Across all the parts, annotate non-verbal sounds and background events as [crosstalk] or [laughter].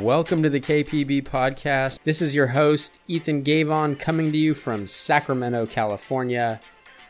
Welcome to the KPB podcast. This is your host, Ethan Gavon, coming to you from Sacramento, California.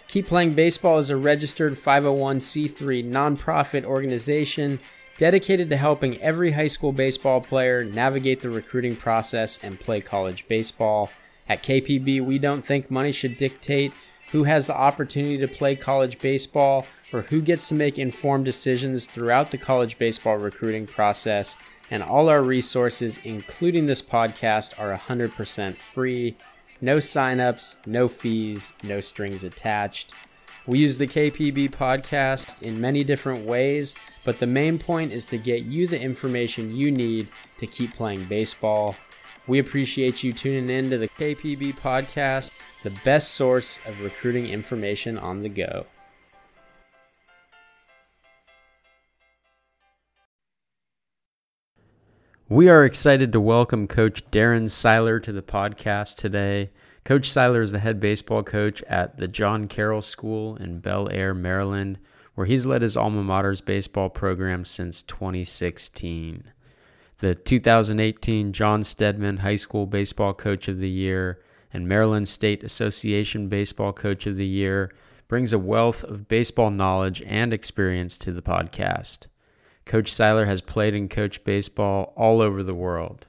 Keep Playing Baseball is a registered 501c3 nonprofit organization dedicated to helping every high school baseball player navigate the recruiting process and play college baseball. At KPB, we don't think money should dictate who has the opportunity to play college baseball or who gets to make informed decisions throughout the college baseball recruiting process. And all our resources, including this podcast, are 100% free. No signups, no fees, no strings attached. We use the KPB podcast in many different ways, but the main point is to get you the information you need to keep playing baseball. We appreciate you tuning in to the KPB podcast, the best source of recruiting information on the go. We are excited to welcome Coach Darren Seiler to the podcast today. Coach Seiler is the head baseball coach at the John Carroll School in Bel Air, Maryland, where he's led his alma mater's baseball program since 2016. The 2018 John Steadman High School Baseball Coach of the Year and Maryland State Association Baseball Coach of the Year brings a wealth of baseball knowledge and experience to the podcast. Coach Seiler has played and coached baseball all over the world.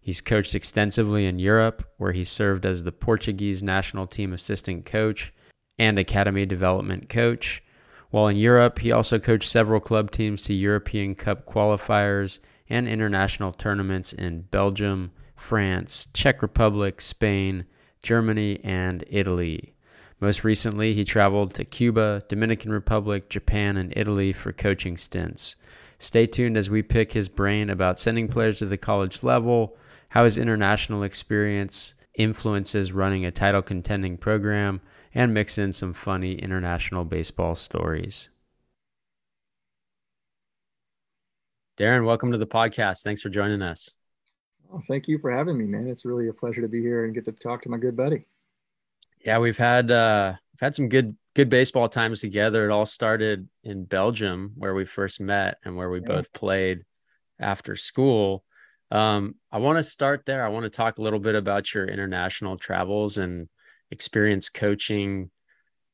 He's coached extensively in Europe, where he served as the Portuguese national team assistant coach and academy development coach. While in Europe, he also coached several club teams to European Cup qualifiers and international tournaments in Belgium, France, Czech Republic, Spain, Germany, and Italy. Most recently, he traveled to Cuba, Dominican Republic, Japan, and Italy for coaching stints. Stay tuned as we pick his brain about sending players to the college level, how his international experience influences running a title contending program, and mix in some funny international baseball stories. Darren, welcome to the podcast. Thanks for joining us. Oh, thank you for having me, man. It's really a pleasure to be here and get to talk to my good buddy. Yeah, we've had uh, we've had some good good baseball times together. It all started in Belgium where we first met and where we yeah. both played after school. Um, I want to start there. I want to talk a little bit about your international travels and experience coaching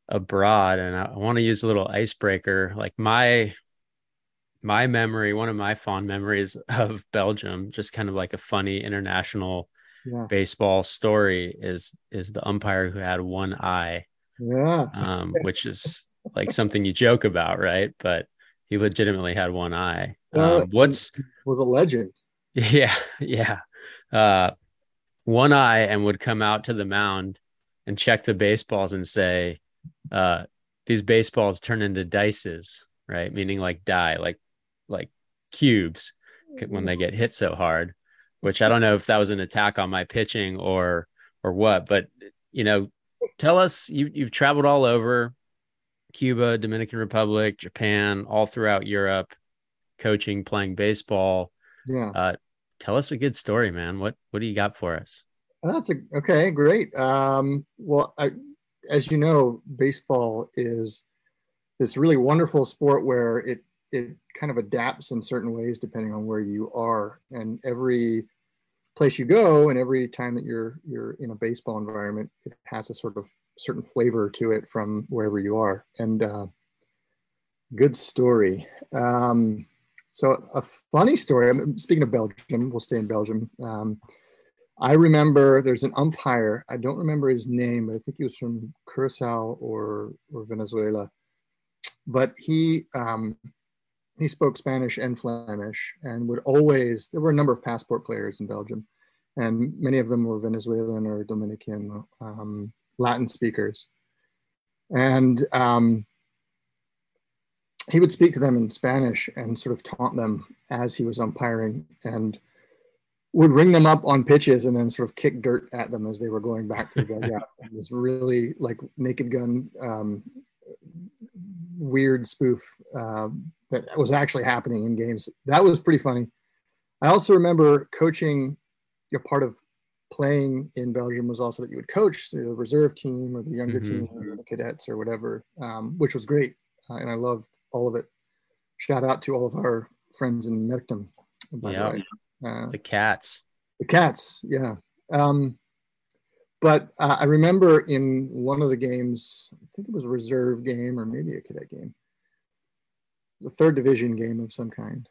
abroad. And I, I want to use a little icebreaker. Like my my memory, one of my fond memories [laughs] of Belgium, just kind of like a funny international yeah. baseball story, is is the umpire who had one eye yeah. Um, which is like something you joke about, right? But he legitimately had one eye. Well, um, what's was a legend. [laughs] Yeah, yeah. Uh, one eye and would come out to the mound and check the baseballs and say, uh, these baseballs turn into dices, right? Meaning like die, like like cubes when they get hit so hard. Which I don't know if that was an attack on my pitching or or what, but you know, tell us you you've traveled all over Cuba, Dominican Republic, Japan, all throughout Europe, coaching, playing baseball. Yeah. Uh, tell us a good story, man. What what do you got for us? That's a okay, great. Um, well, I, as you know, baseball is this really wonderful sport where it it kind of adapts in certain ways depending on where you are, and every place you go and every time that you're you're in a baseball environment it has a sort of certain flavor to it from wherever you are. And uh, good story. Um, so a funny story I'm, speaking of belgium we'll stay in belgium. Um, i remember there's an umpire i don't remember his name but i think he was from curacao or or venezuela. But he um, he spoke Spanish and Flemish and would always, there were a number of passport players in Belgium, and many of them were Venezuelan or Dominican um, Latin speakers. And um, he would speak to them in Spanish and sort of taunt them as he was umpiring and would ring them up on pitches and then sort of kick dirt at them as they were going back to the dugout. [laughs] this really like naked gun um, weird spoof uh, that was actually happening in games. That was pretty funny. I also remember coaching. A part of playing in Belgium was also that you would coach the reserve team or the younger mm-hmm. team or the cadets or whatever, um, which was great, uh, and I loved all of it. Shout out to all of our friends in Merchtem. Yeah, Uh, the cats. The cats, yeah. Um, but uh, I remember in one of the games, I think it was a reserve game or maybe a cadet game, the third division game of some kind.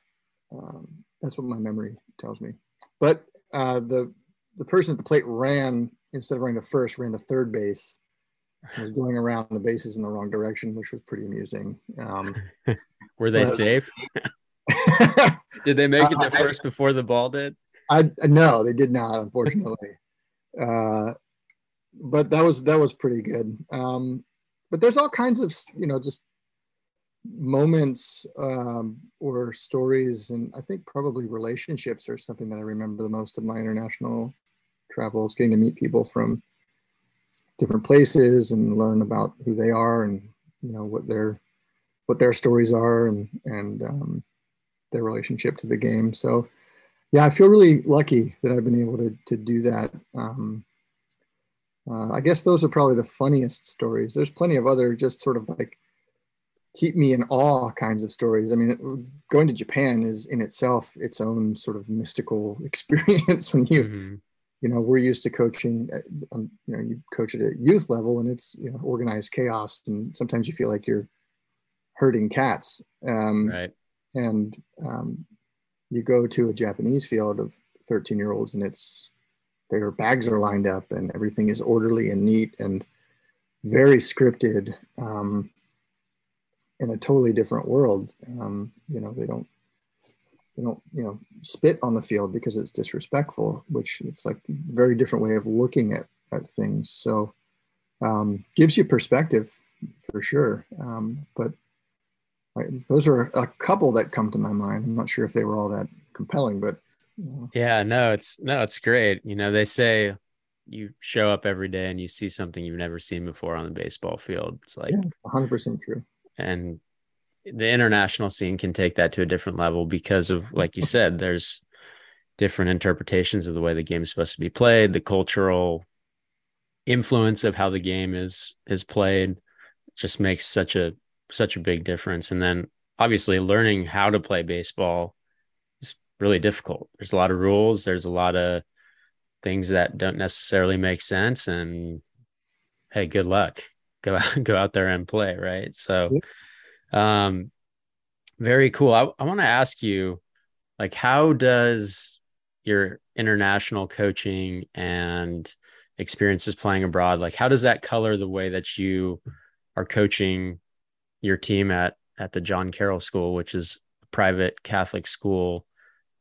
Um, that's what my memory tells me. But uh, the the person at the plate ran instead of running to first, ran to third base. Was going around the bases in the wrong direction, which was pretty amusing. Um, [laughs] Were they but, safe? [laughs] did they make it to first before the ball did? I no, they did not, unfortunately. [laughs] uh, but that was that was pretty good. Um, but there's all kinds of you know just moments um, or stories, and I think probably relationships are something that I remember the most of my international travels. Getting to meet people from different places and learn about who they are and you know what their what their stories are and and um, their relationship to the game. So yeah, I feel really lucky that I've been able to to do that. Um, uh, I guess those are probably the funniest stories. There's plenty of other just sort of like keep me in awe kinds of stories. I mean, going to Japan is in itself its own sort of mystical [laughs] experience when you, mm-hmm. you know, we're used to coaching, um, you know, you coach at a youth level and it's, you know, organized chaos. And sometimes you feel like you're herding cats. Um, right. And um, you go to a Japanese field of 13 year olds and it's their bags are lined up and everything is orderly and neat and very scripted um, in a totally different world. Um, you know, they don't they don't you know spit on the field because it's disrespectful, which it's like a very different way of looking at at things. So um, gives you perspective for sure. Um, but I, those are a couple that come to my mind. I'm not sure if they were all that compelling, but yeah, no, it's no, it's great. You know, they say you show up every day and you see something you've never seen before on the baseball field. It's like yeah, 100% true. And the international scene can take that to a different level because of, like you said, there's different interpretations of the way the game is supposed to be played, the cultural influence of how the game is is played just makes such a such a big difference. And then obviously learning how to play baseball is really difficult. There's a lot of rules. There's a lot of things that don't necessarily make sense. And hey, good luck. Go out, [laughs] go out there and play. Right. So, um, very cool. I, I want to ask you, like, how does your international coaching and experiences playing abroad, like, how does that color the way that you are coaching your team at at the John Carroll School, which is a private Catholic school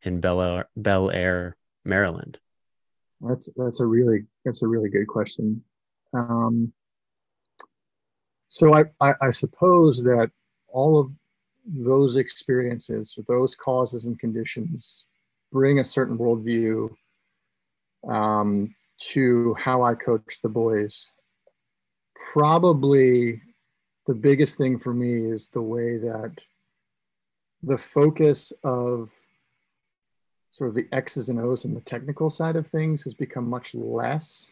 in Bel Air, Bel Air, Maryland? That's that's a really that's a really good question. Um, so I, I, I suppose that all of those experiences, those causes and conditions, bring a certain worldview um, to how I coach the boys. Probably the biggest thing for me is the way that the focus of sort of the X's and O's and the technical side of things has become much less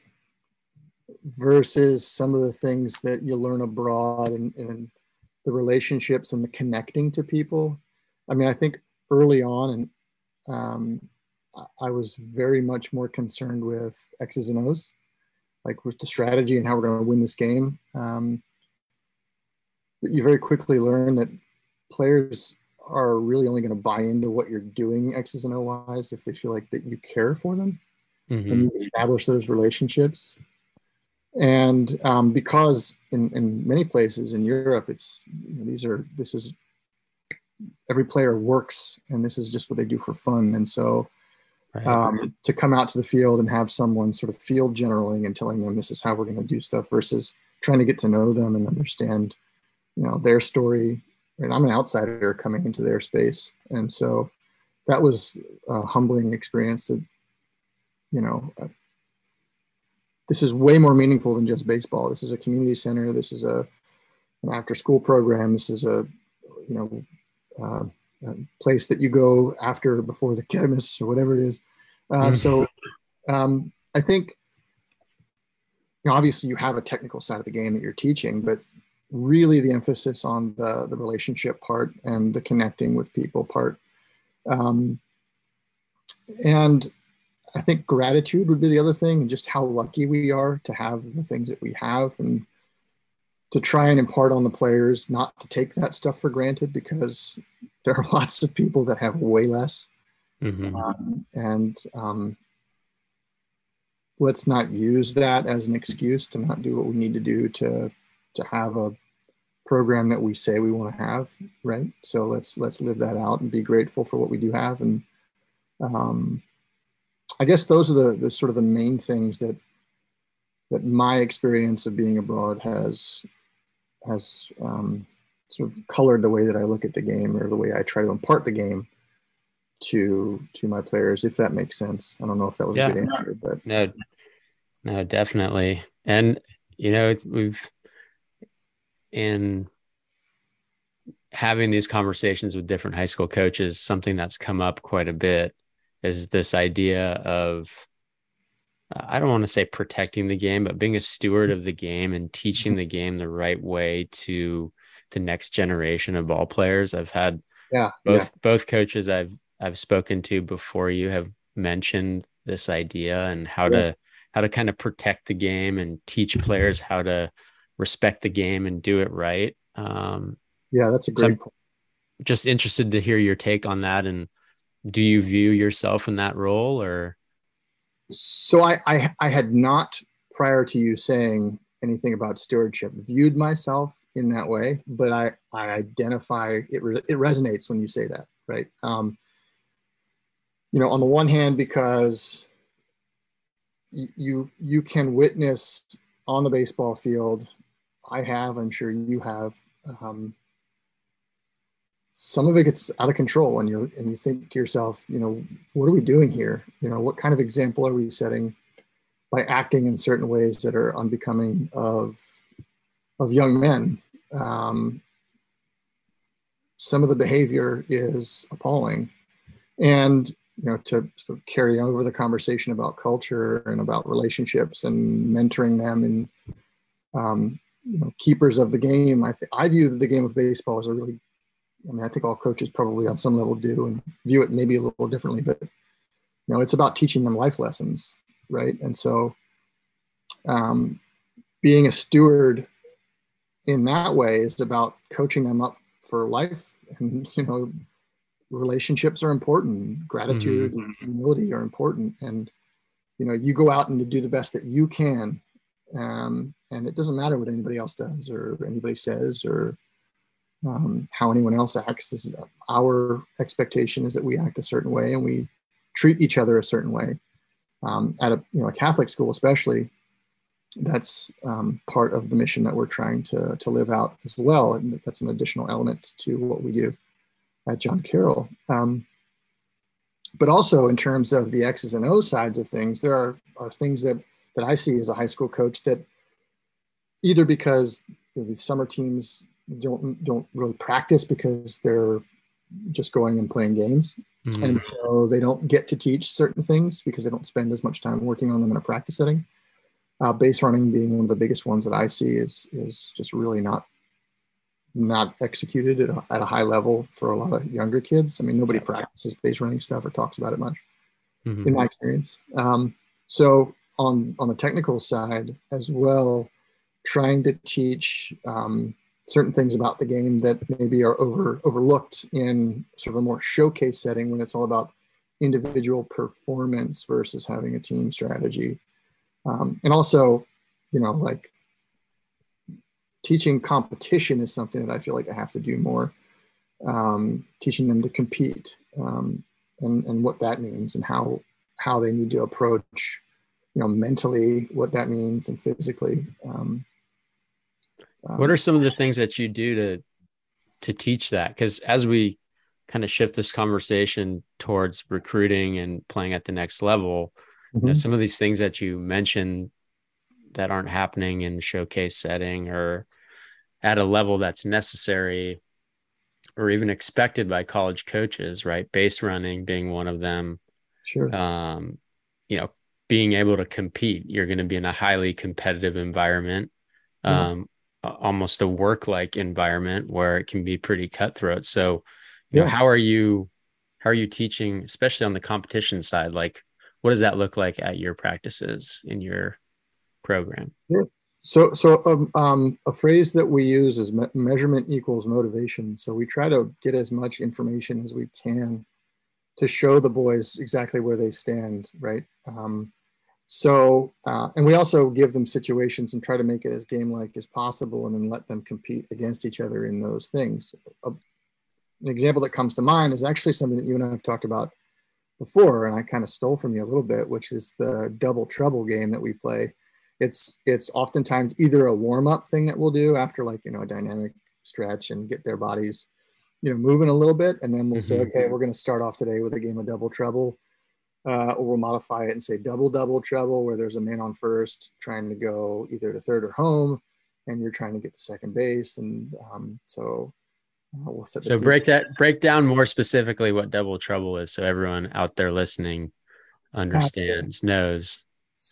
versus some of the things that you learn abroad and, and the relationships and the connecting to people. I mean, I think early on, and um, I was very much more concerned with X's and O's, like with the strategy and how we're going to win this game. Um, you very quickly learn that players are really only going to buy into what you're doing X's and O's if they feel like that you care for them mm-hmm. and you establish those relationships. And um, because in, in many places in Europe, it's you know, these are this is every player works and this is just what they do for fun. And so um, to come out to the field and have someone sort of field generaling and telling them this is how we're going to do stuff versus trying to get to know them and understand you know their story and I'm an outsider coming into their space. And so that was a humbling experience that, you know, this is way more meaningful than just baseball. This is a community center. This is a, an after school program. This is a, you know, uh, a place that you go after before the chemists or whatever it is. Uh, mm. so um, I think, you know, obviously you have a technical side of the game that you're teaching, but really the emphasis on the, the relationship part and the connecting with people part. Um, and I think gratitude would be the other thing, and just how lucky we are to have the things that we have, and to try and impart on the players not to take that stuff for granted because [laughs] there are lots of people that have way less. Mm-hmm. Um, and um, let's not use that as an excuse to not do what we need to do to to have a program that we say we want to have, right? So let's let's live that out and be grateful for what we do have. And um, I guess those are the, the sort of the main things that that my experience of being abroad has has um, sort of colored the way that I look at the game or the way I try to impart the game to to my players, if that makes sense. I don't know if that was yeah. a good answer, but no, no, definitely. And you know, we've in having these conversations with different high school coaches, something that's come up quite a bit is this idea of I don't want to say protecting the game, but being a steward of the game and teaching the game the right way to the next generation of ball players. I've had yeah, both yeah. both coaches I've I've spoken to before you have mentioned this idea and how yeah. to how to kind of protect the game and teach players how to respect the game and do it right. Um, yeah, that's a great. So just interested to hear your take on that, and do you view yourself in that role, or? So I, I, I had not prior to you saying anything about stewardship viewed myself in that way, but I I identify it. Re, it resonates when you say that, right? Um, you know, on the one hand, because you you can witness on the baseball field I have, I'm sure you have. Um, some of it gets out of control, and you and you think to yourself, you know, what are we doing here? You know, what kind of example are we setting by acting in certain ways that are unbecoming of of young men? Um, some of the behavior is appalling, and you know, to sort of carry over the conversation about culture and about relationships and mentoring them and um, you know keepers of the game. I think I view the game of baseball as a really, I mean, I think all coaches probably on some level do and view it maybe a little differently, but you know, it's about teaching them life lessons, right? And so, um, being a steward in that way is about coaching them up for life, and you know, relationships are important, gratitude mm-hmm. and humility are important, and you know, you go out and to do the best that you can um, and it doesn't matter what anybody else does or anybody says or um, how anyone else acts. This is our expectation is that we act a certain way and we treat each other a certain way. Um, at a you know a Catholic school, especially, that's um, part of the mission that we're trying to to live out as well, and that's an additional element to what we do at John Carroll. Um, but also in terms of the X's and O's sides of things, there are, are things that that I see as a high school coach that either because the summer teams don't don't really practice because they're just going and playing games. Mm-hmm. and so they don't get to teach certain things because they don't spend as much time working on them in a practice setting. Uh, base running being one of the biggest ones that i see is is just really not not executed at a, at a high level for a lot of younger kids. I mean nobody practices base running stuff or talks about it much mm-hmm. in my experience. Um, so on on the technical side as well, trying to teach um, certain things about the game that maybe are over overlooked in sort of a more showcase setting when it's all about individual performance versus having a team strategy, um, and also, you know, like teaching competition is something that I feel like I have to do more. Um, teaching them to compete um, and, and what that means and how how they need to approach you know mentally what that means and physically um, um, what are some of the things that you do to to teach that because as we kind of shift this conversation towards recruiting and playing at the next level mm-hmm. you know, mm-hmm. some of these things that you mentioned that aren't happening in showcase setting or at a level that's necessary or even expected by college coaches right base running being one of them sure um, you know being able to compete. You're going to be in a highly competitive environment, um, almost a work like environment where it can be pretty cutthroat. So, you yeah. know, how are you? how are you teaching, especially on the competition side? Like, what does that look like at your practices in your program? Sure. So, so um, um, a phrase that we use is me- measurement equals motivation. So we try to get as much information as we can to show the boys exactly where they stand, right? Um, so, uh, and we also give them situations and try to make it as game-like as possible, and then let them compete against each other in those things. A, an example that comes to mind is actually something that you and I have talked about before, and I kind of stole from you a little bit, which is the double trouble game that we play it's it's oftentimes either a warm up thing that we'll do after like you know a dynamic stretch and get their bodies you know moving a little bit and then we'll mm-hmm. say okay we're going to start off today with a game of double trouble uh, or we'll modify it and say double double treble, where there's a man on first trying to go either to third or home and you're trying to get to second base and um, so uh, we'll set so break that break down more specifically what double trouble is so everyone out there listening understands knows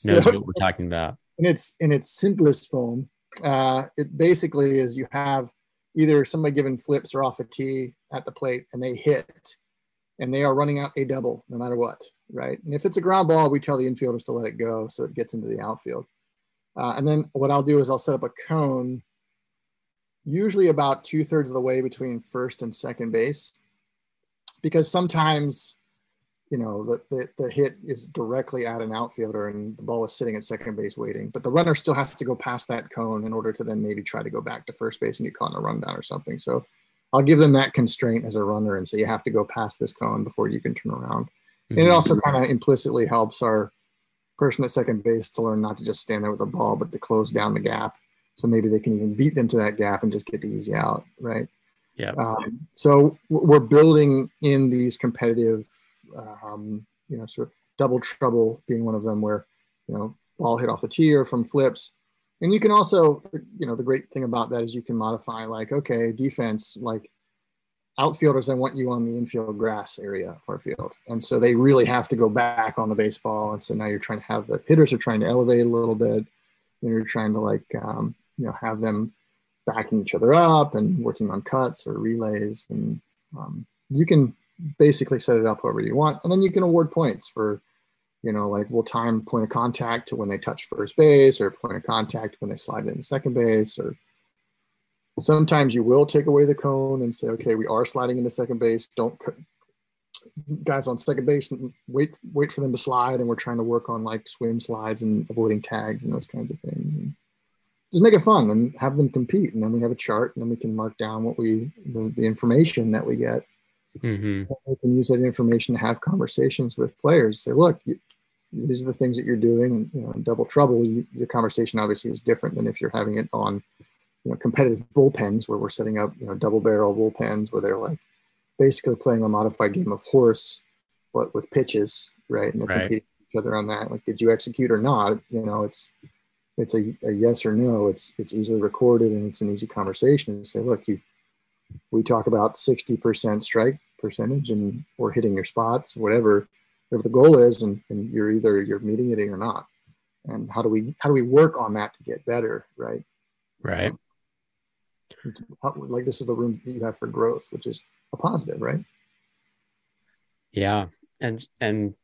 knows so, what we're talking about. in its in its simplest form, uh, it basically is you have either somebody giving flips or off a tee at the plate and they hit and they are running out a double no matter what, right? And if it's a ground ball, we tell the infielders to let it go so it gets into the outfield. Uh, and then what I'll do is I'll set up a cone, usually about two thirds of the way between first and second base, because sometimes you know, the, the, the hit is directly at an outfielder and the ball is sitting at second base waiting. But the runner still has to go past that cone in order to then maybe try to go back to first base and get caught in a rundown or something. So I'll give them that constraint as a runner and say you have to go past this cone before you can turn around. Mm-hmm. And it also kind of implicitly helps our person at second base to learn not to just stand there with the ball, but to close down the gap. So maybe they can even beat them to that gap and just get the easy out, right? Yeah. Um, so we're building in these competitive um, you know, sort of double trouble being one of them where, you know, ball hit off the tee or from flips. And you can also, you know, the great thing about that is you can modify like, okay, defense, like outfielders, I want you on the infield grass area for a field. And so they really have to go back on the baseball. And so now you're trying to have the hitters are trying to elevate a little bit. And you're trying to like, um, you know, have them backing each other up and working on cuts or relays. And um, you can basically set it up however you want. And then you can award points for, you know, like we'll time point of contact to when they touch first base or point of contact when they slide in second base or sometimes you will take away the cone and say, okay, we are sliding into second base. Don't guys on second base wait wait for them to slide and we're trying to work on like swim slides and avoiding tags and those kinds of things. Just make it fun and have them compete. And then we have a chart and then we can mark down what we the, the information that we get Mm-hmm. We can use that information to have conversations with players. Say, look, you, these are the things that you're doing. And, you know, in double trouble, you, the conversation obviously is different than if you're having it on, you know, competitive bullpens where we're setting up, you know, double barrel bullpens where they're like basically playing a modified game of horse, but with pitches, right? And they're right. competing each other on that. Like, did you execute or not? You know, it's it's a, a yes or no. It's it's easily recorded and it's an easy conversation. And say, look, you we talk about 60% strike percentage and or hitting your spots, whatever, whatever the goal is, and, and you're either you're meeting it or not. And how do we how do we work on that to get better, right? Right. Like this is the room that you have for growth, which is a positive, right? Yeah, and and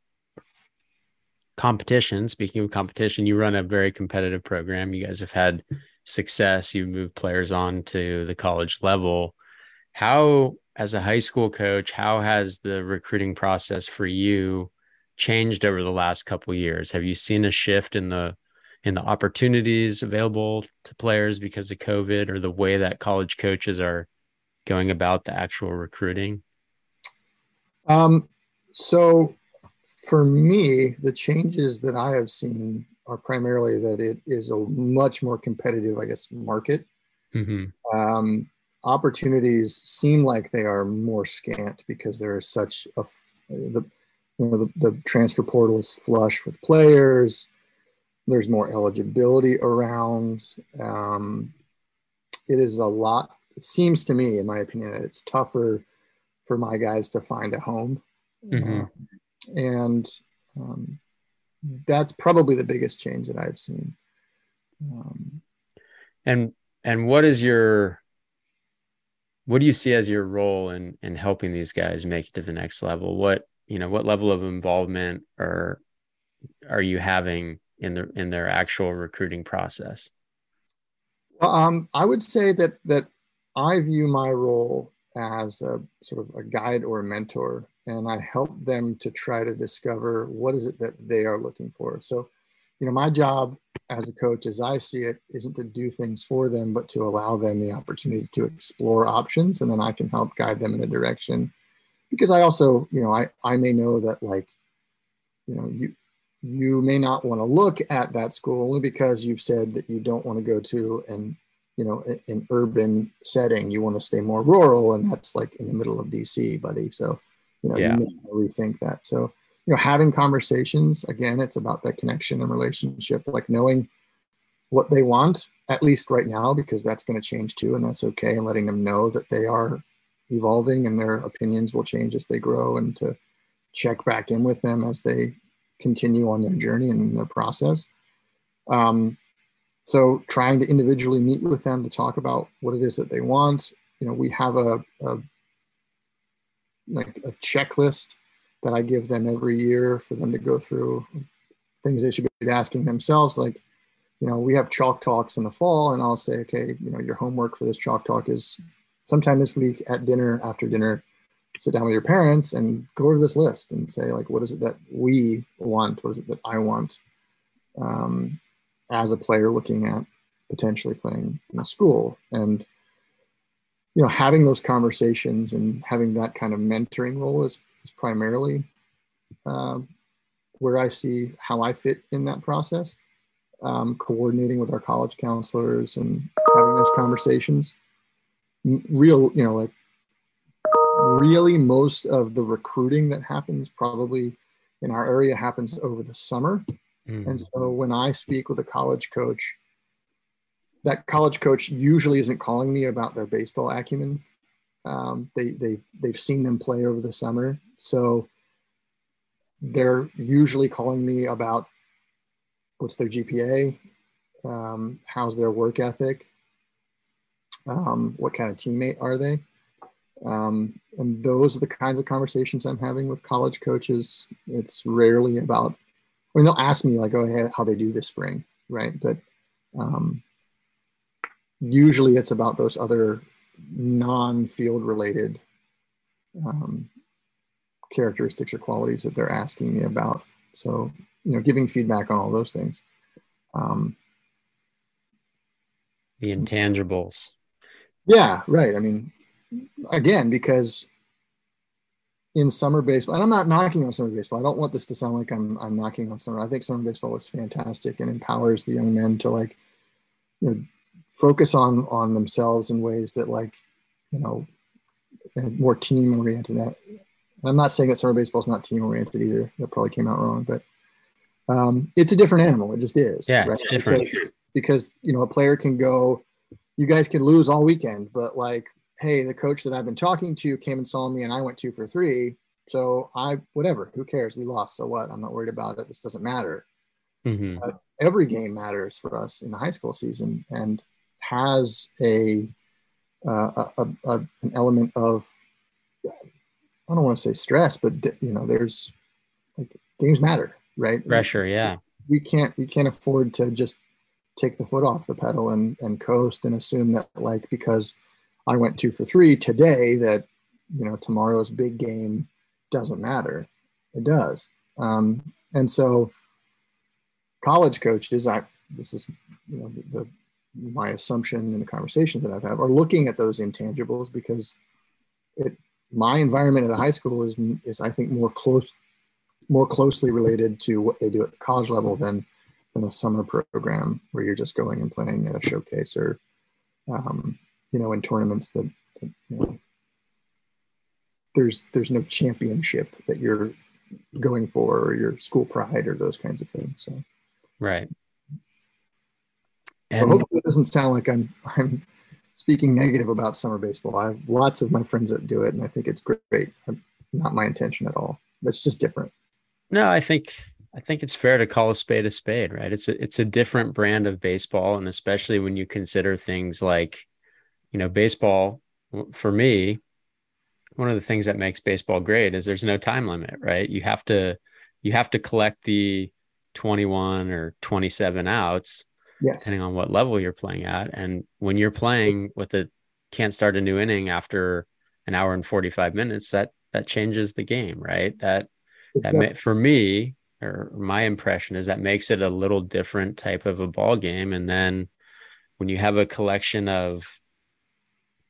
competition. Speaking of competition, you run a very competitive program. You guys have had success. You move players on to the college level. How, as a high school coach, how has the recruiting process for you changed over the last couple years? Have you seen a shift in the in the opportunities available to players because of COVID, or the way that college coaches are going about the actual recruiting? Um, so, for me, the changes that I have seen are primarily that it is a much more competitive, I guess, market. Mm-hmm. Um, opportunities seem like they are more scant because there is such a the you know the, the transfer portal is flush with players there's more eligibility around um, it is a lot it seems to me in my opinion that it's tougher for my guys to find a home mm-hmm. uh, and um, that's probably the biggest change that i've seen um, and and what is your what do you see as your role in in helping these guys make it to the next level? What you know, what level of involvement are are you having in the in their actual recruiting process? Well, um, I would say that that I view my role as a sort of a guide or a mentor, and I help them to try to discover what is it that they are looking for. So, you know, my job as a coach, as I see it, isn't to do things for them, but to allow them the opportunity to explore options, and then I can help guide them in a direction. Because I also, you know, I I may know that like, you know, you you may not want to look at that school only because you've said that you don't want to go to an you know an urban setting. You want to stay more rural and that's like in the middle of dc buddy. So you know yeah. you may rethink that. So you know having conversations again it's about that connection and relationship like knowing what they want at least right now because that's going to change too and that's okay and letting them know that they are evolving and their opinions will change as they grow and to check back in with them as they continue on their journey and their process. Um, so trying to individually meet with them to talk about what it is that they want. You know, we have a, a like a checklist that I give them every year for them to go through things they should be asking themselves. Like, you know, we have chalk talks in the fall, and I'll say, okay, you know, your homework for this chalk talk is sometime this week at dinner, after dinner, sit down with your parents and go over this list and say like what is it that we want? What is it that i want um, as a player looking at potentially playing in a school? And you know having those conversations and having that kind of mentoring role is, is primarily uh, where i see how i fit in that process. Um, coordinating with our college counselors and having those conversations. Real you know like really most of the recruiting that happens probably in our area happens over the summer. Mm. And so when I speak with a college coach, that college coach usually isn't calling me about their baseball acumen. Um, they, they've, they've seen them play over the summer. So they're usually calling me about what's their GPA, um, how's their work ethic, um, what kind of teammate are they. Um, and those are the kinds of conversations I'm having with college coaches. It's rarely about, I mean, they'll ask me like, oh, hey, how they do this spring, right? But um, usually it's about those other non-field related um, characteristics or qualities that they're asking me about. So, you know, giving feedback on all those things. Um, the intangibles. Yeah, right. I mean, again because in summer baseball, and I'm not knocking on summer baseball. I don't want this to sound like I'm I'm knocking on summer. I think summer baseball is fantastic and empowers the young men to like, you know, focus on on themselves in ways that like, you know, more team oriented. I'm not saying that summer baseball is not team oriented either. That probably came out wrong, but um, it's a different animal. It just is. Yeah, right? it's different because, because you know a player can go. You guys can lose all weekend, but like hey, the coach that I've been talking to came and saw me and I went two for three. So I, whatever, who cares? We lost. So what? I'm not worried about it. This doesn't matter. Mm-hmm. Uh, every game matters for us in the high school season and has a, uh, a, a, an element of, I don't want to say stress, but you know, there's like games matter, right? Pressure. Yeah. We can't, we can't afford to just take the foot off the pedal and, and coast and assume that like, because I went two for three today that, you know, tomorrow's big game doesn't matter. It does. Um, and so college coaches, I, this is, you know, the, the my assumption in the conversations that I've had are looking at those intangibles because it, my environment at a high school is, is I think more close, more closely related to what they do at the college level than, than a summer program where you're just going and playing at a showcase or, um, you know, in tournaments that, that you know, there's there's no championship that you're going for or your school pride or those kinds of things. So right. And hopefully it doesn't sound like I'm I'm speaking negative about summer baseball. I have lots of my friends that do it and I think it's great. not my intention at all. It's just different. No, I think I think it's fair to call a spade a spade, right? It's a it's a different brand of baseball, and especially when you consider things like you know, baseball for me, one of the things that makes baseball great is there's no time limit, right? You have to you have to collect the 21 or 27 outs yes. depending on what level you're playing at. And when you're playing with a can't start a new inning after an hour and 45 minutes, that that changes the game, right? That that may, for me or my impression is that makes it a little different type of a ball game. And then when you have a collection of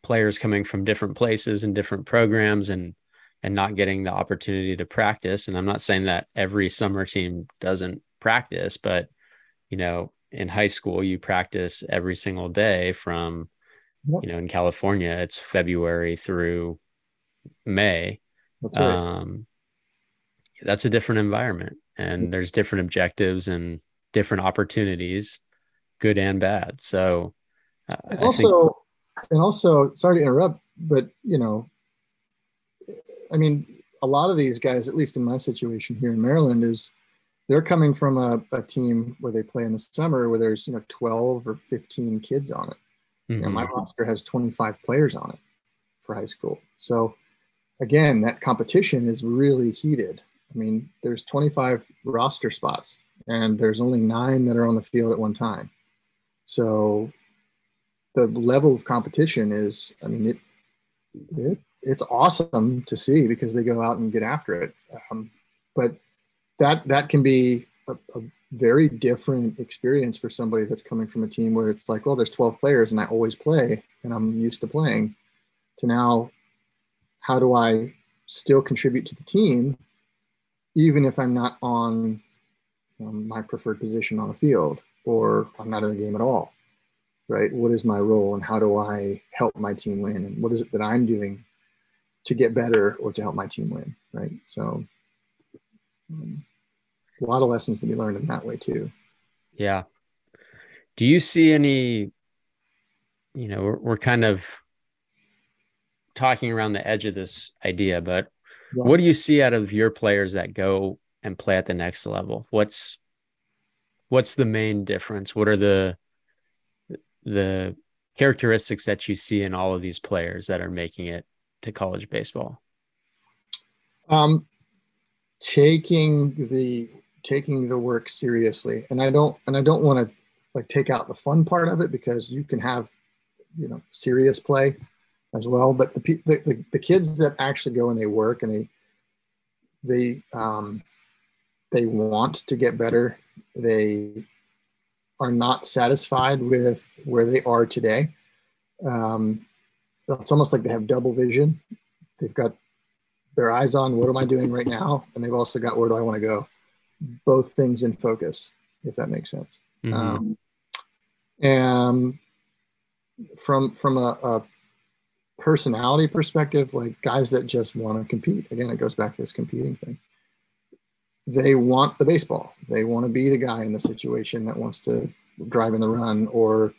players coming from different places and different programs and and not getting the opportunity to practice. And i'm not saying that every summer team doesn't practice but you know in high school you practice every single day from you know in california it's february through may. That's, right. um, that's a different environment and there's different objectives and different opportunities good and bad. So uh, and also and also sorry to interrupt but you know i mean a lot of these guys at least in my situation here in maryland is they're coming from a, a team where they play in the summer where there's you know 12 or 15 kids on it mm-hmm. you know, my mm-hmm. roster has 25 players on it for high school so again that competition is really heated i mean there's 25 roster spots and there's only nine that are on the field at one time so the level of competition is, I mean, it, it it's awesome to see because they go out and get after it. Um, but that that can be a, a, very different experience for somebody that's coming from a team where it's like, well, there's 12 players and I always play and I'm used to playing. To now, how do I still contribute to the team, even if I'm not on um, my preferred position on the field or I'm not in the game at all? Right? What is my role and how do I help my team win? And what is it that I'm doing to get better or to help my team win, right? So, um, a lot of lessons to be learned in that way too. Yeah. Do you see any, you know, we're, we're kind of talking around the edge of this idea, but yeah. what do you see out of your players that go and play at the next level? What's, what's the main difference? What are the, the characteristics that you see in all of these players that are making it to college baseball? Um, taking the taking the work seriously, and I don't and I don't want to like take out the fun part of it because you can have you know serious play as well. But the the, the, the kids that actually go and they work and they they um, they want to get better. They are not satisfied with where they are today. Um, it's almost like they have double vision. They've got their eyes on what am I doing right now, and they've also got where do I want to go. Both things in focus, if that makes sense. Mm-hmm. Um, and from from a, a personality perspective, like guys that just want to compete. Again, it goes back to this competing thing they want the baseball. They want to be the guy in the situation that wants to drive in the run or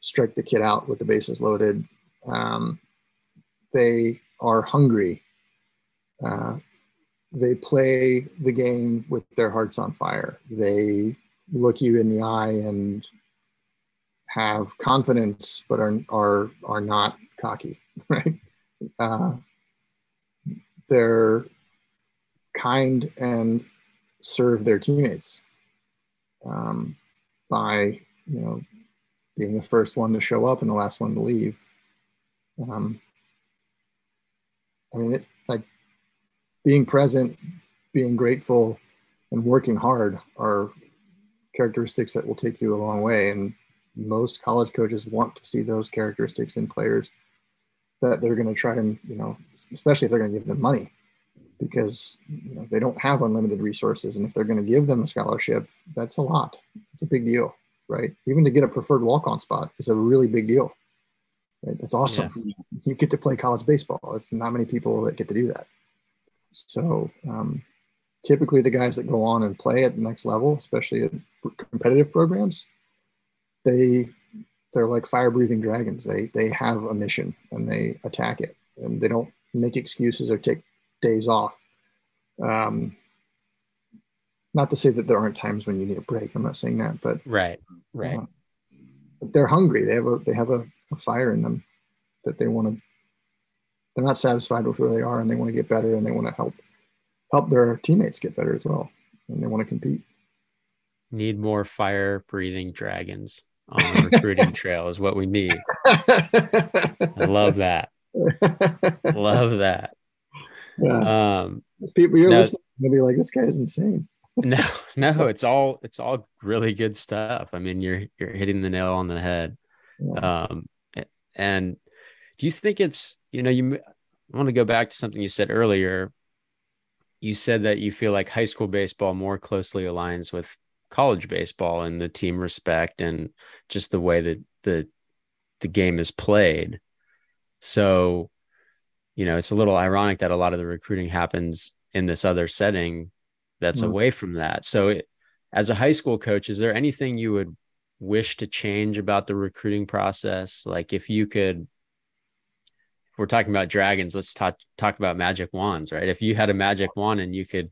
strike the kid out with the bases loaded. Um, they are hungry. Uh, they play the game with their hearts on fire. They look you in the eye and have confidence, but are are are not cocky, [laughs] right? Uh, they're kind and serve their teammates um, by you know being the first one to show up and the last one to leave. Um, I mean, it like being present, being grateful, and working hard are characteristics that will take you a long way. And most college coaches want to see those characteristics in players that they're going to try and you know, especially if they're going to give them money because you know, they don't have unlimited resources. And if they're going to give them a scholarship, that's a lot. It's a big deal, right? Even to get a preferred walk-on spot is a really big deal. Right? That's awesome. Yeah. You get to play college baseball. It's not many people that get to do that. So um, typically the guys that go on and play at the next level, especially at competitive programs, they they're like fire breathing dragons. They they have a mission and they attack it and they don't make excuses or take days off. Um, not to say that there aren't times when you need a break. I'm not saying that, but right, right. Uh, they're hungry. They have a they have a, a, fire in them that they want to they're not satisfied with where they are and they want to get better and they want to help help their teammates get better as well and they want to compete need more fire breathing dragons on the recruiting [laughs] trail is what we need i love that love that yeah. um people you're no, listening to be like this guy's insane. [laughs] No no it's all it's all really good stuff. I mean you're you're hitting the nail on the head. Yeah. um and do you think it's you know you I want to go back to something you said earlier. You said that you feel like high school baseball more closely aligns with college baseball and the team respect and just the way that the the game is played. So you know it's a little ironic that a lot of the recruiting happens in this other setting that's mm-hmm. away from that so it, as a high school coach is there anything you would wish to change about the recruiting process like if you could we're talking about dragons, let's talk talk about magic wands, right? If you had a magic wand and you could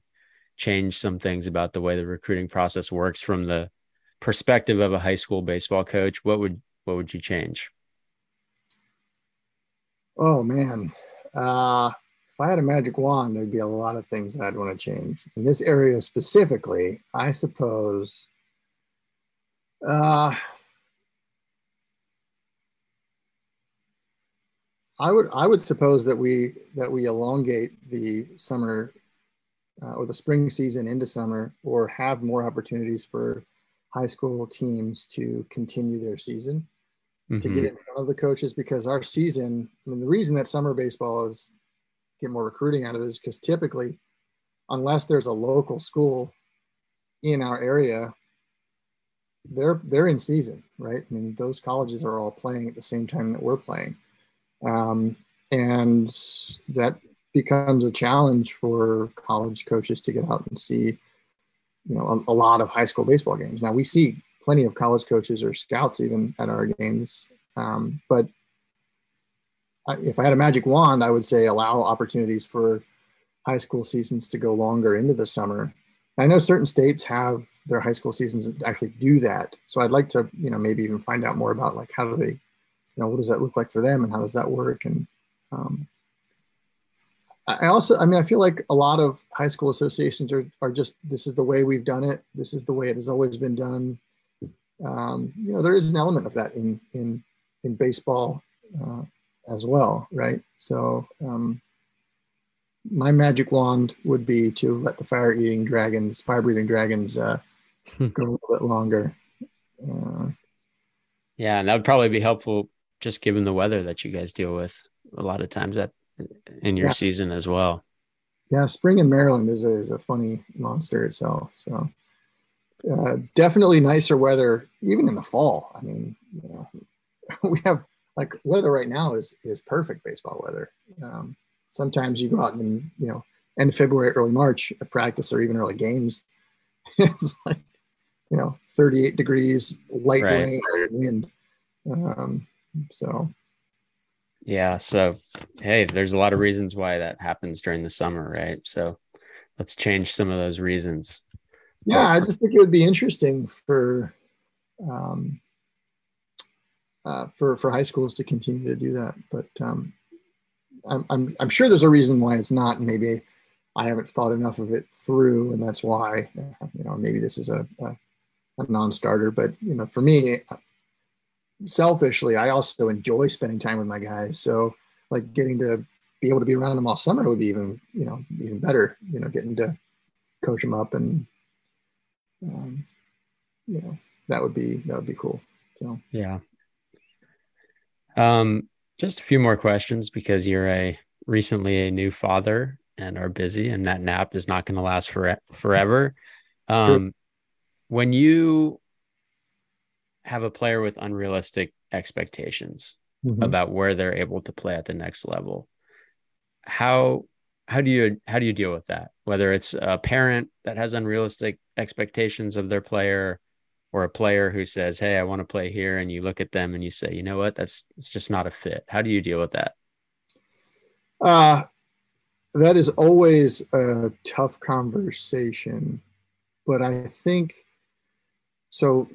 change some things about the way the recruiting process works from the perspective of a high school baseball coach, what would what would you change? Oh man. Uh if I had a magic wand, there'd be a lot of things that I'd want to change. In this area specifically, I suppose uh I would I would suppose that we that we elongate the summer uh, or the spring season into summer, or have more opportunities for high school teams to continue their season mm-hmm. to get in front of the coaches because our season. I mean, the reason that summer baseball is get more recruiting out of it is because typically, unless there's a local school in our area, they're they're in season, right? I mean, those colleges are all playing at the same time that we're playing. Um, and that becomes a challenge for college coaches to get out and see, you know, a, a, lot of high school baseball games. Now we see plenty of college coaches or scouts even at our games, um, but if I had a magic wand, I would say allow opportunities for high school seasons to go longer into the summer. I know certain states have their high school seasons actually do that. So I'd like to, you know, maybe even find out more about like how do they you know, what does that look like for them and how does that work? And um, I also, I mean, I feel like a lot of high school associations are, are just, this is the way we've done it. This is the way it has always been done. Um, you know, there is an element of that in, in, in baseball uh, as well. Right. So um, my magic wand would be to let the fire eating dragons, fire breathing dragons uh, go a little bit longer. Uh, yeah. And that would probably be helpful just given the weather that you guys deal with a lot of times that in your yeah. season as well. Yeah, spring in Maryland is a, is a funny monster itself. So uh, definitely nicer weather, even in the fall. I mean, you know, [laughs] we have like weather right now is is perfect baseball weather. Um, sometimes you go out in you know end of February, early March at practice or even early games. [laughs] it's like you know 38 degrees, light right. rain, wind. Um, so, yeah. So, hey, there's a lot of reasons why that happens during the summer, right? So, let's change some of those reasons. Yeah, I just think it would be interesting for, um, uh, for for high schools to continue to do that. But um, I'm, I'm I'm sure there's a reason why it's not. And maybe I haven't thought enough of it through, and that's why you know maybe this is a, a, a non-starter. But you know, for me, selfishly, I also enjoy spending time with my guys. So like getting to be able to be around them all summer would be even, you know, even better, you know, getting to coach them up and, um, you know, that would be, that would be cool. So, yeah. Um, just a few more questions because you're a recently a new father and are busy and that nap is not going to last for forever. Um, sure. when you have a player with unrealistic expectations mm-hmm. about where they're able to play at the next level how how do you how do you deal with that whether it's a parent that has unrealistic expectations of their player or a player who says hey i want to play here and you look at them and you say you know what? That's it's just not a fit. How do you deal with that? Uh that is always a tough conversation but i think so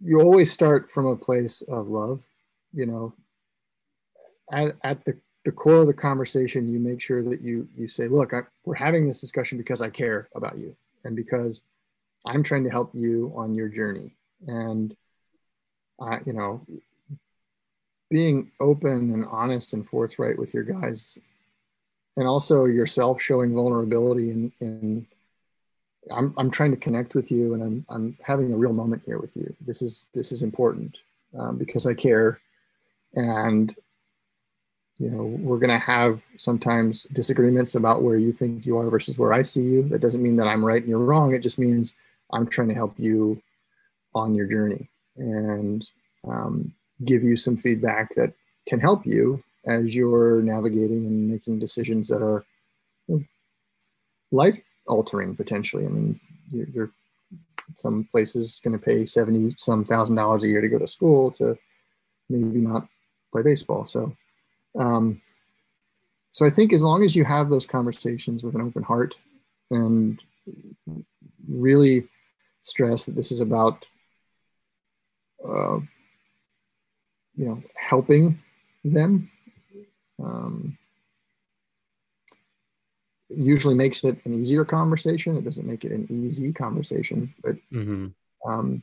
you always start from a place of love you know. At, at the the core of the conversation, you make sure that you you say, look, I, we're having this discussion because I care about you and because I'm trying to help you on your journey. And uh, you know, being open and honest and forthright with your guys, and also yourself showing vulnerability and in I'm, I'm trying to connect with you and I'm, I'm having a real moment here with you. This is, this is important um, because I care. And, you know, we're going to have sometimes disagreements about where you think you are versus where I see you. That doesn't mean that I'm right and you're wrong. It just means I'm trying to help you on your journey and um, give you some feedback that can help you as you're navigating and making decisions that are life altering potentially. I mean, you're, you're some places going to pay 70 some thousand dollars a year to go to school to maybe not play baseball. So, um, so I think as long as you have those conversations with an open heart and really stress that this is about, uh, you know, helping them, um, usually makes it an easier conversation. It doesn't make it an easy conversation, but mm-hmm. um,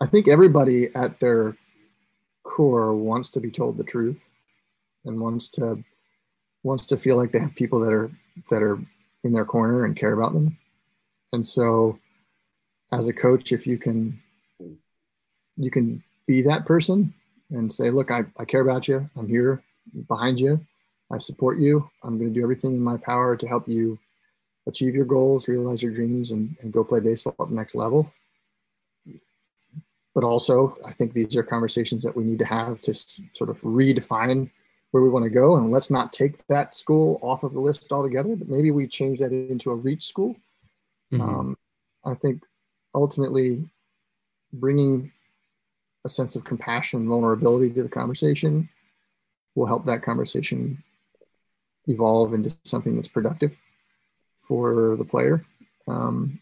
I think everybody at their core wants to be told the truth and wants to wants to feel like they have people that are that are in their corner and care about them. And so as a coach, if you can you can be that person and say, look, I, I care about you. I'm here behind you. I support you. I'm going to do everything in my power to help you achieve your goals, realize your dreams, and, and go play baseball at the next level. But also, I think these are conversations that we need to have to sort of redefine where we want to go. And let's not take that school off of the list altogether, but maybe we change that into a reach school. Mm-hmm. Um, I think ultimately bringing a sense of compassion and vulnerability to the conversation will help that conversation evolve into something that's productive for the player. Um,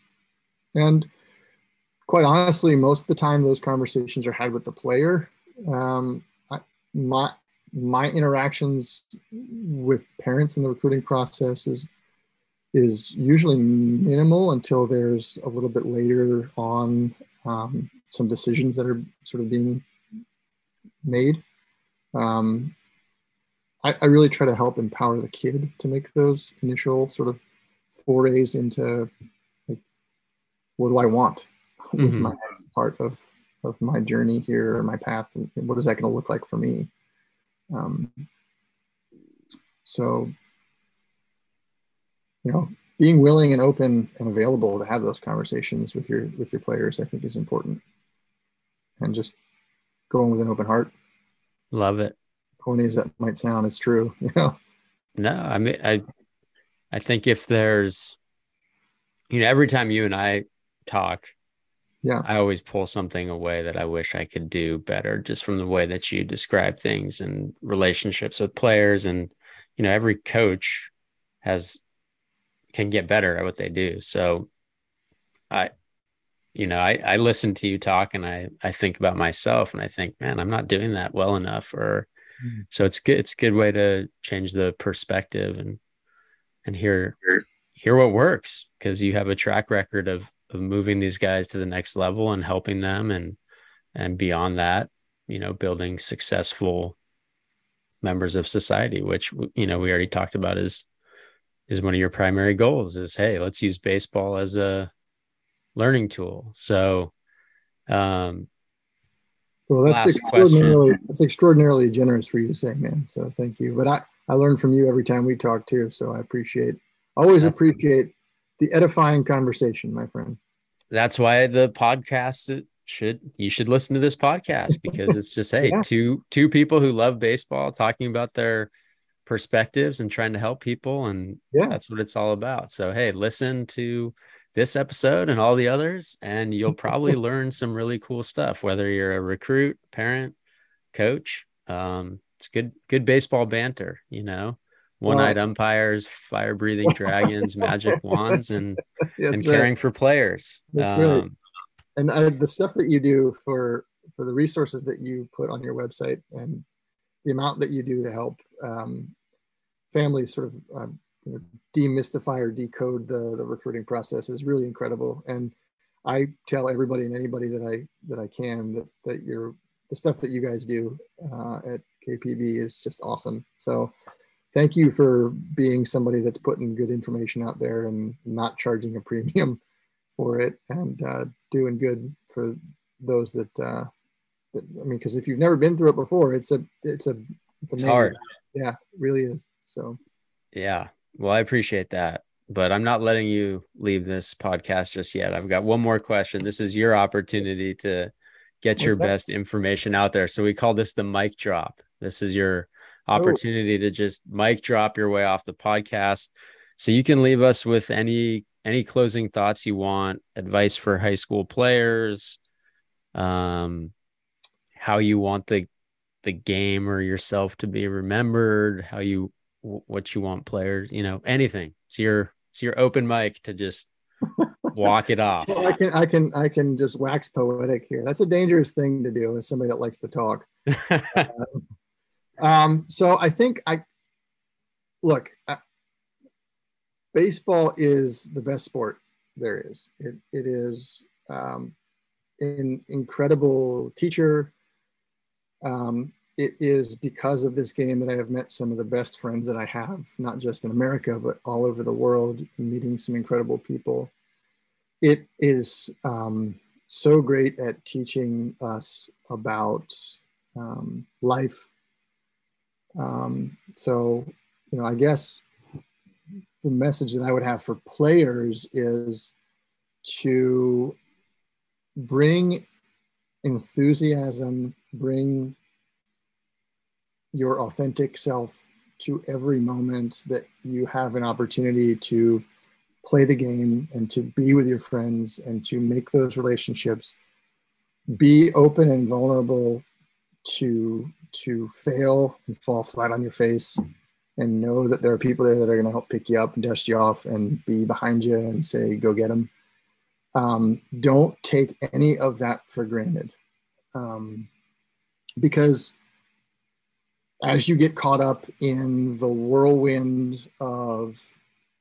and quite honestly, most of the time those conversations are had with the player. Um, I, my my interactions with parents in the recruiting process is is usually minimal until there's a little bit later on um, some decisions that are sort of being made. Um, I, I really try to help empower the kid to make those initial sort of forays into like, what do I want with mm-hmm. my next part of of my journey here or my path, and, and what is that going to look like for me? Um, so, you know, being willing and open and available to have those conversations with your with your players, I think, is important, and just going with an open heart. Love it corny as that might sound, it's true. [laughs] You know. No, I mean, I, I think if there's, you know, every time you and I talk, yeah, I always pull something away that I wish I could do better, just from the way that you describe things and relationships with players, and you know, every coach has can get better at what they do. So, I, you know, I I listen to you talk and I I think about myself and I think, man, I'm not doing that well enough, or Mm-hmm. So it's good. It's a good way to change the perspective and and hear hear what works because you have a track record of of moving these guys to the next level and helping them and and beyond that, you know, building successful members of society, which you know we already talked about is is one of your primary goals. Is hey, let's use baseball as a learning tool. So um, well, that's extraordinarily question. that's extraordinarily generous for you to say, man. So thank you. But I I learn from you every time we talk too. So I appreciate always appreciate the edifying conversation, my friend. That's why the podcast should you should listen to this podcast [laughs] because it's just hey yeah. two two people who love baseball talking about their perspectives and trying to help people and yeah that's what it's all about so hey listen to this episode and all the others, and you'll [laughs] probably learn some really cool stuff, whether you're a recruit, parent, coach. Um, it's good, good baseball banter, you know, one-eyed umpires, fire-breathing dragons, magic [laughs] wands, and and caring right. for players. Um, right. And the stuff that you do for for the resources that you put on your website and the amount that you do to help um, families sort of uh, you know, demystify or decode the, the recruiting process is really incredible. And I tell everybody and anybody that I that I can that that you're the stuff that you guys do uh, at KPB is just awesome. So thank you for being somebody that's putting good information out there and not charging a premium [laughs] for it and uh, doing good for those that, uh, that I mean, because if you've never been through it before, it's a it's a it's, it's hard. Yeah, really is. So yeah, well, I appreciate that. But I'm not letting you leave this podcast just yet. I've got one more question. This is your opportunity to get your okay. best information out there. So we call this the mic drop. This is your opportunity Ooh. to just mic drop your way off the podcast. So you can leave us with any any closing thoughts you want, advice for high school players, um, how you want the the game or yourself to be remembered, how you what you want players, you know, anything. It's your it's your open mic to just walk it off. [laughs] I can I can I can just wax poetic here. That's a dangerous thing to do as somebody that likes to talk. [laughs] um, um, so I think I look. Uh, baseball is the best sport there is. It it is um, an incredible teacher. Um, it is because of this game that I have met some of the best friends that I have, not just in America, but all over the world, meeting some incredible people. It is um, so great at teaching us about um, life. Um, so, you know, I guess the message that I would have for players is to bring enthusiasm, bring your authentic self to every moment that you have an opportunity to play the game and to be with your friends and to make those relationships. Be open and vulnerable to to fail and fall flat on your face and know that there are people there that are going to help pick you up and dust you off and be behind you and say go get them um, don't take any of that for granted. Um, because as you get caught up in the whirlwind of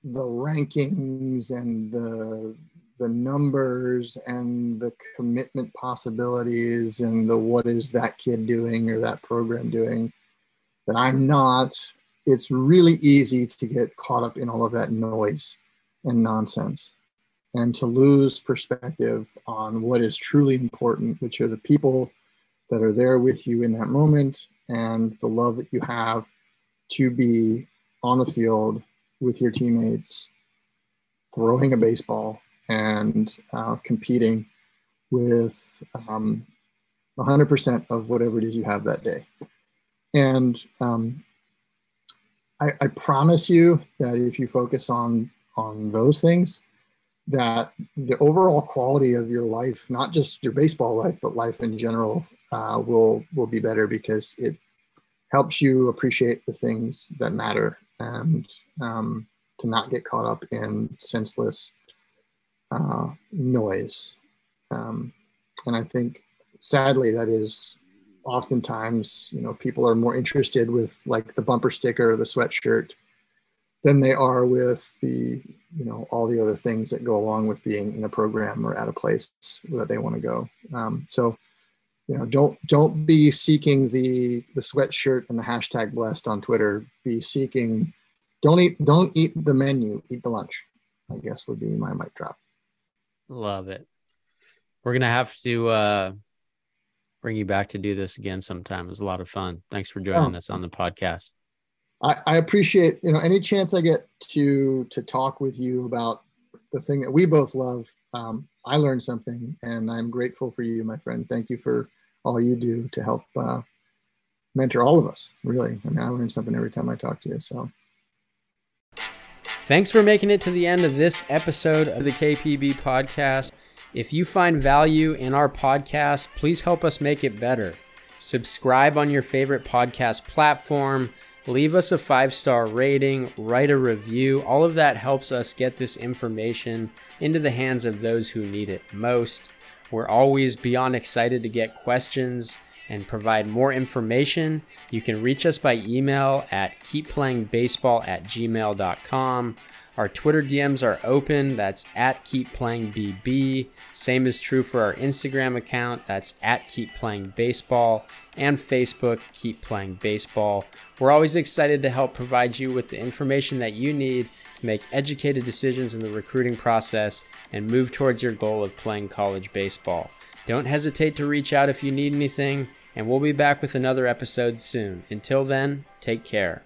the rankings and the the numbers and the commitment possibilities and the what is that kid doing or that program doing that I'm not, it's really easy to get caught up in all of that noise and nonsense and to lose perspective on what is truly important, which are the people that are there with you in that moment and the love that you have to be on the field with your teammates, throwing a baseball and uh, competing with um, 100% of whatever it is you have that day. And um, I, I promise you that if you focus on on those things, that the overall quality of your life, not just your baseball life, but life in general, uh, will will be better because it helps you appreciate the things that matter and um, to not get caught up in senseless uh, noise. Um, and I think, sadly, that is oftentimes, you know, people are more interested with like the bumper sticker or the sweatshirt than they are with the, you know, all the other things that go along with being in a program or at a place that they want to go. Um, so you know don't don't be seeking the the sweatshirt and the hashtag blessed on twitter be seeking don't eat don't eat the menu eat the lunch i guess would be my mic drop love it we're gonna have to uh bring you back to do this again sometime it was a lot of fun thanks for joining oh. us on the podcast I, I appreciate you know any chance i get to to talk with you about the thing that we both love um, i learned something and i'm grateful for you my friend thank you for all you do to help uh, mentor all of us. Really, I mean, I learn something every time I talk to you. So. Thanks for making it to the end of this episode of the KPB podcast. If you find value in our podcast, please help us make it better. Subscribe on your favorite podcast platform, leave us a five star rating, write a review. All of that helps us get this information into the hands of those who need it most. We're always beyond excited to get questions and provide more information. You can reach us by email at keepplayingbaseball at gmail.com. Our Twitter DMs are open. That's at keepplayingbb. Same is true for our Instagram account. That's at keepplayingbaseball and Facebook Keep Playing Baseball. We're always excited to help provide you with the information that you need to make educated decisions in the recruiting process and move towards your goal of playing college baseball. Don't hesitate to reach out if you need anything, and we'll be back with another episode soon. Until then, take care.